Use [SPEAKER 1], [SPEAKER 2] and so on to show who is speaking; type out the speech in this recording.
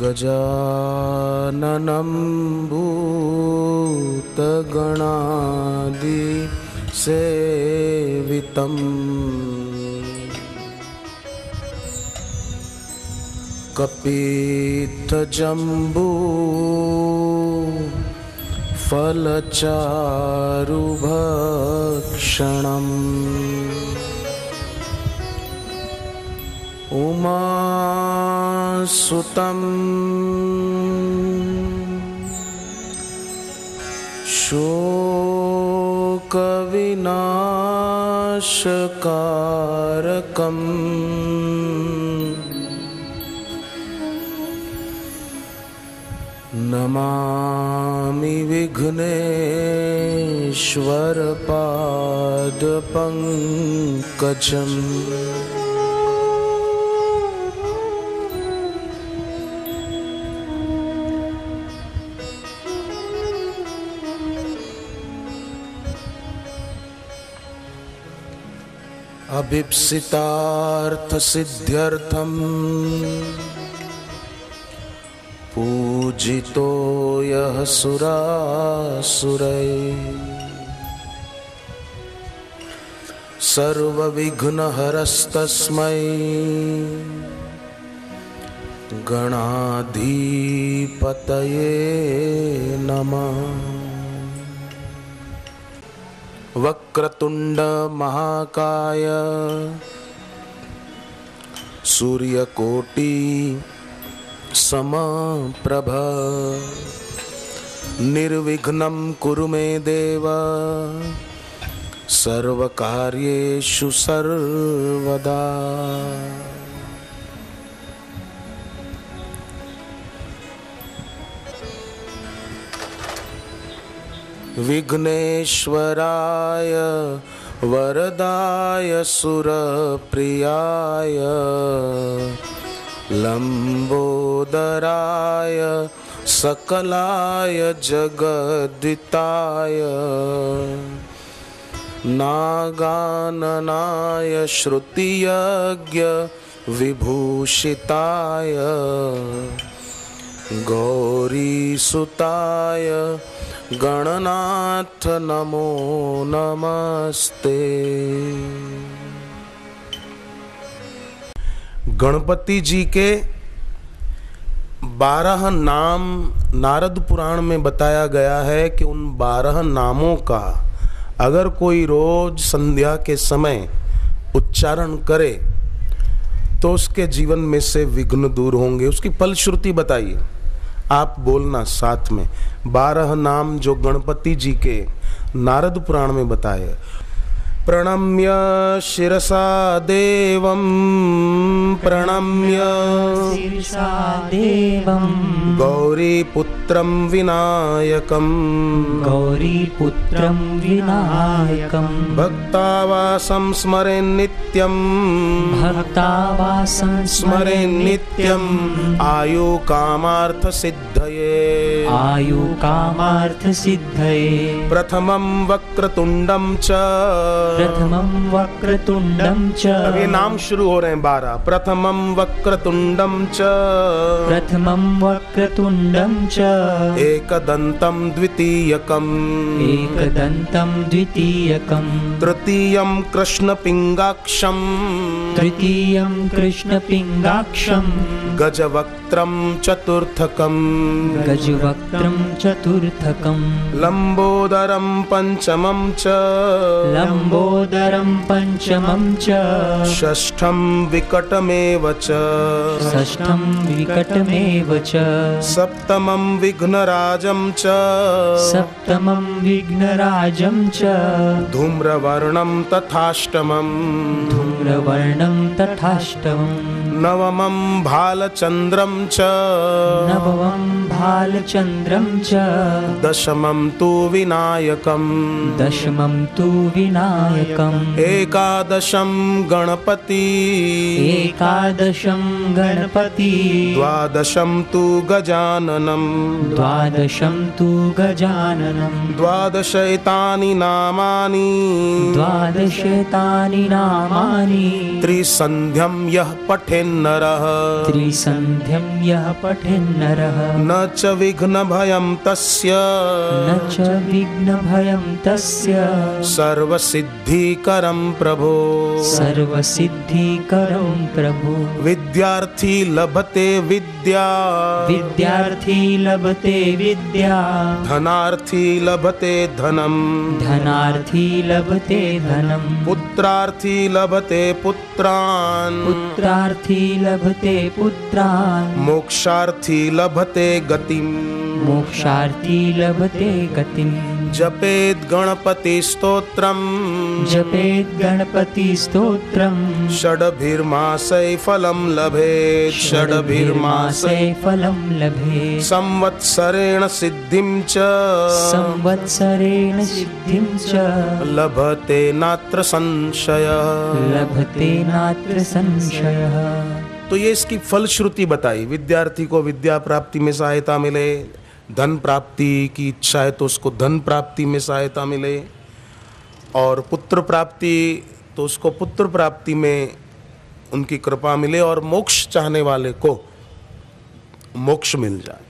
[SPEAKER 1] गजाननं भूतगणादिसेवितम् कपीठजम्बू फलचारुभक्षणम् उमासुतं शोकविनाशकारकम्। नमामि विघ्नेश्वरपादपङ्कजम् अभीप्सितार्थसिद्ध्यर्थम् पूजितो यः सुरासुरै। सर्वविघ्नहरस्तस्मै। गणाधिपतये नमः। वक्रतुंड महाकाय। सूर्यकोटि समप्रभ। निर्विघ्नं कुरु मे देव। सर्वकार्येषु सर्वदा। विघ्नेश्वराय वरदाय सुरप्रियाय लम्बोदराय सकलाय जगदिताय नागाननाय श्रुतियज्ञ विभूषिताय। गौरीसुताय गणनाथ नमो नमस्ते। गणपति जी के बारह नाम नारद पुराण में बताया गया है कि उन बारह नामों का अगर कोई रोज संध्या के समय उच्चारण करे तो उसके जीवन में से विघ्न दूर होंगे। उसकी फलश्रुति बताइए। आप बोलना साथ में। बारह नाम जो गणपति जी के नारद पुराण में बताए। प्रणम्य शिरसा देवं प्रणम्य
[SPEAKER 2] शीर्षा देवं
[SPEAKER 1] गौरीपुत्रं विनायकम्
[SPEAKER 2] गौरीपुत्रं विनायकं
[SPEAKER 1] भक्तावासं स्मरे नित्यम्
[SPEAKER 2] भक्तावासं
[SPEAKER 1] स्मरे नित्यम् आयु कामार्थसिद्धये
[SPEAKER 2] आयुकामार्थसिद्धये
[SPEAKER 1] प्रथमं वक्रतुण्डं च
[SPEAKER 2] प्रथमं वक्रतुण्डं च।
[SPEAKER 1] अब ये नाम शुरू हो रहे हैं बारह। प्रथमम वक्रतुंडम च।
[SPEAKER 2] प्रथमं वक्रतुण्डं च।
[SPEAKER 1] एकदंतम द्वितीयकम।
[SPEAKER 2] एकदन्तं द्वितीयकं
[SPEAKER 1] तृतीयम कृष्ण पिंगाक्षम
[SPEAKER 2] तृतीयं कृष्णपिङ्गाक्षं
[SPEAKER 1] गजवक्त्रम चतुर्थकम।
[SPEAKER 2] गजवक्त्रं चतुर्थकं
[SPEAKER 1] लंबोदरम पंचमम च।
[SPEAKER 2] लम्बोदरं पञ्चमं च।
[SPEAKER 1] षष्ठम विकटमेव च।
[SPEAKER 2] षष्ठं विकटमेव च।
[SPEAKER 1] सप्तमं विघ्नराजं च।
[SPEAKER 2] सप्तमं विघ्नराजं च।
[SPEAKER 1] धूम्रवर्णं तथाष्टमम्।
[SPEAKER 2] धूम्रवर्णं तथाष्टमं
[SPEAKER 1] नवमं भालचन्द्रं च।
[SPEAKER 2] नवमं भालचन्द्रं च।
[SPEAKER 1] दशमं तु विनायकम्।
[SPEAKER 2] दशमं तु विनायकम्।
[SPEAKER 1] एकादशं गणपति।
[SPEAKER 2] एकादशं गणपति।
[SPEAKER 1] द्वादशं तु गजाननम्
[SPEAKER 2] द्वादशं तु गजाननं।
[SPEAKER 1] द्वादश एतानि नामानि।
[SPEAKER 2] द्वादशतानि नामानि।
[SPEAKER 1] त्रिसन्ध्यं यः पठेन्नरः।
[SPEAKER 2] त्रिसन्ध्यं यः पठेन्नरः।
[SPEAKER 1] न च विघ्न भयं तस्य।
[SPEAKER 2] न च विघ्नभयं तस्य।
[SPEAKER 1] सर्वसिद्धिकरं प्रभो।
[SPEAKER 2] सर्वसिद्धिकरं प्रभु।
[SPEAKER 1] विद्यार्थी लभते विद्या।
[SPEAKER 2] विद्यार्थी लभते विद्या।
[SPEAKER 1] धनार्थी लभते धनम्।
[SPEAKER 2] धनार्थी लभते धनम्।
[SPEAKER 1] पुत्रार्थी लभते पुत्रान्।
[SPEAKER 2] पुत्रार्थी लभते पुत्रान्।
[SPEAKER 1] मोक्षार्थी लभते गतिम्।
[SPEAKER 2] मोक्षार्थी लभते गतिम्।
[SPEAKER 1] जपेत् गणपति स्तोत्रम्।
[SPEAKER 2] जपेत् गणपतिस्तोत्रम्
[SPEAKER 1] षड्भिर्मासै फलं लभेत्। षड्भिर्मासै
[SPEAKER 2] फलं लभे
[SPEAKER 1] संवत्सरेण सिद्धिं च।
[SPEAKER 2] संवत्सरेण सिद्धिं च।
[SPEAKER 1] लभते नात्र संशय।
[SPEAKER 2] लभते नात्र संशयः
[SPEAKER 1] तो ये इसकी फलश्रुति बताई। विद्यार्थी को विद्या प्राप्ति में सहायता मिले, धन प्राप्ति की इच्छा है तो उसको धन प्राप्ति में सहायता मिले, और पुत्र प्राप्ति तो उसको पुत्र प्राप्ति में उनकी कृपा मिले और मोक्ष चाहने वाले को मोक्ष मिल जाए।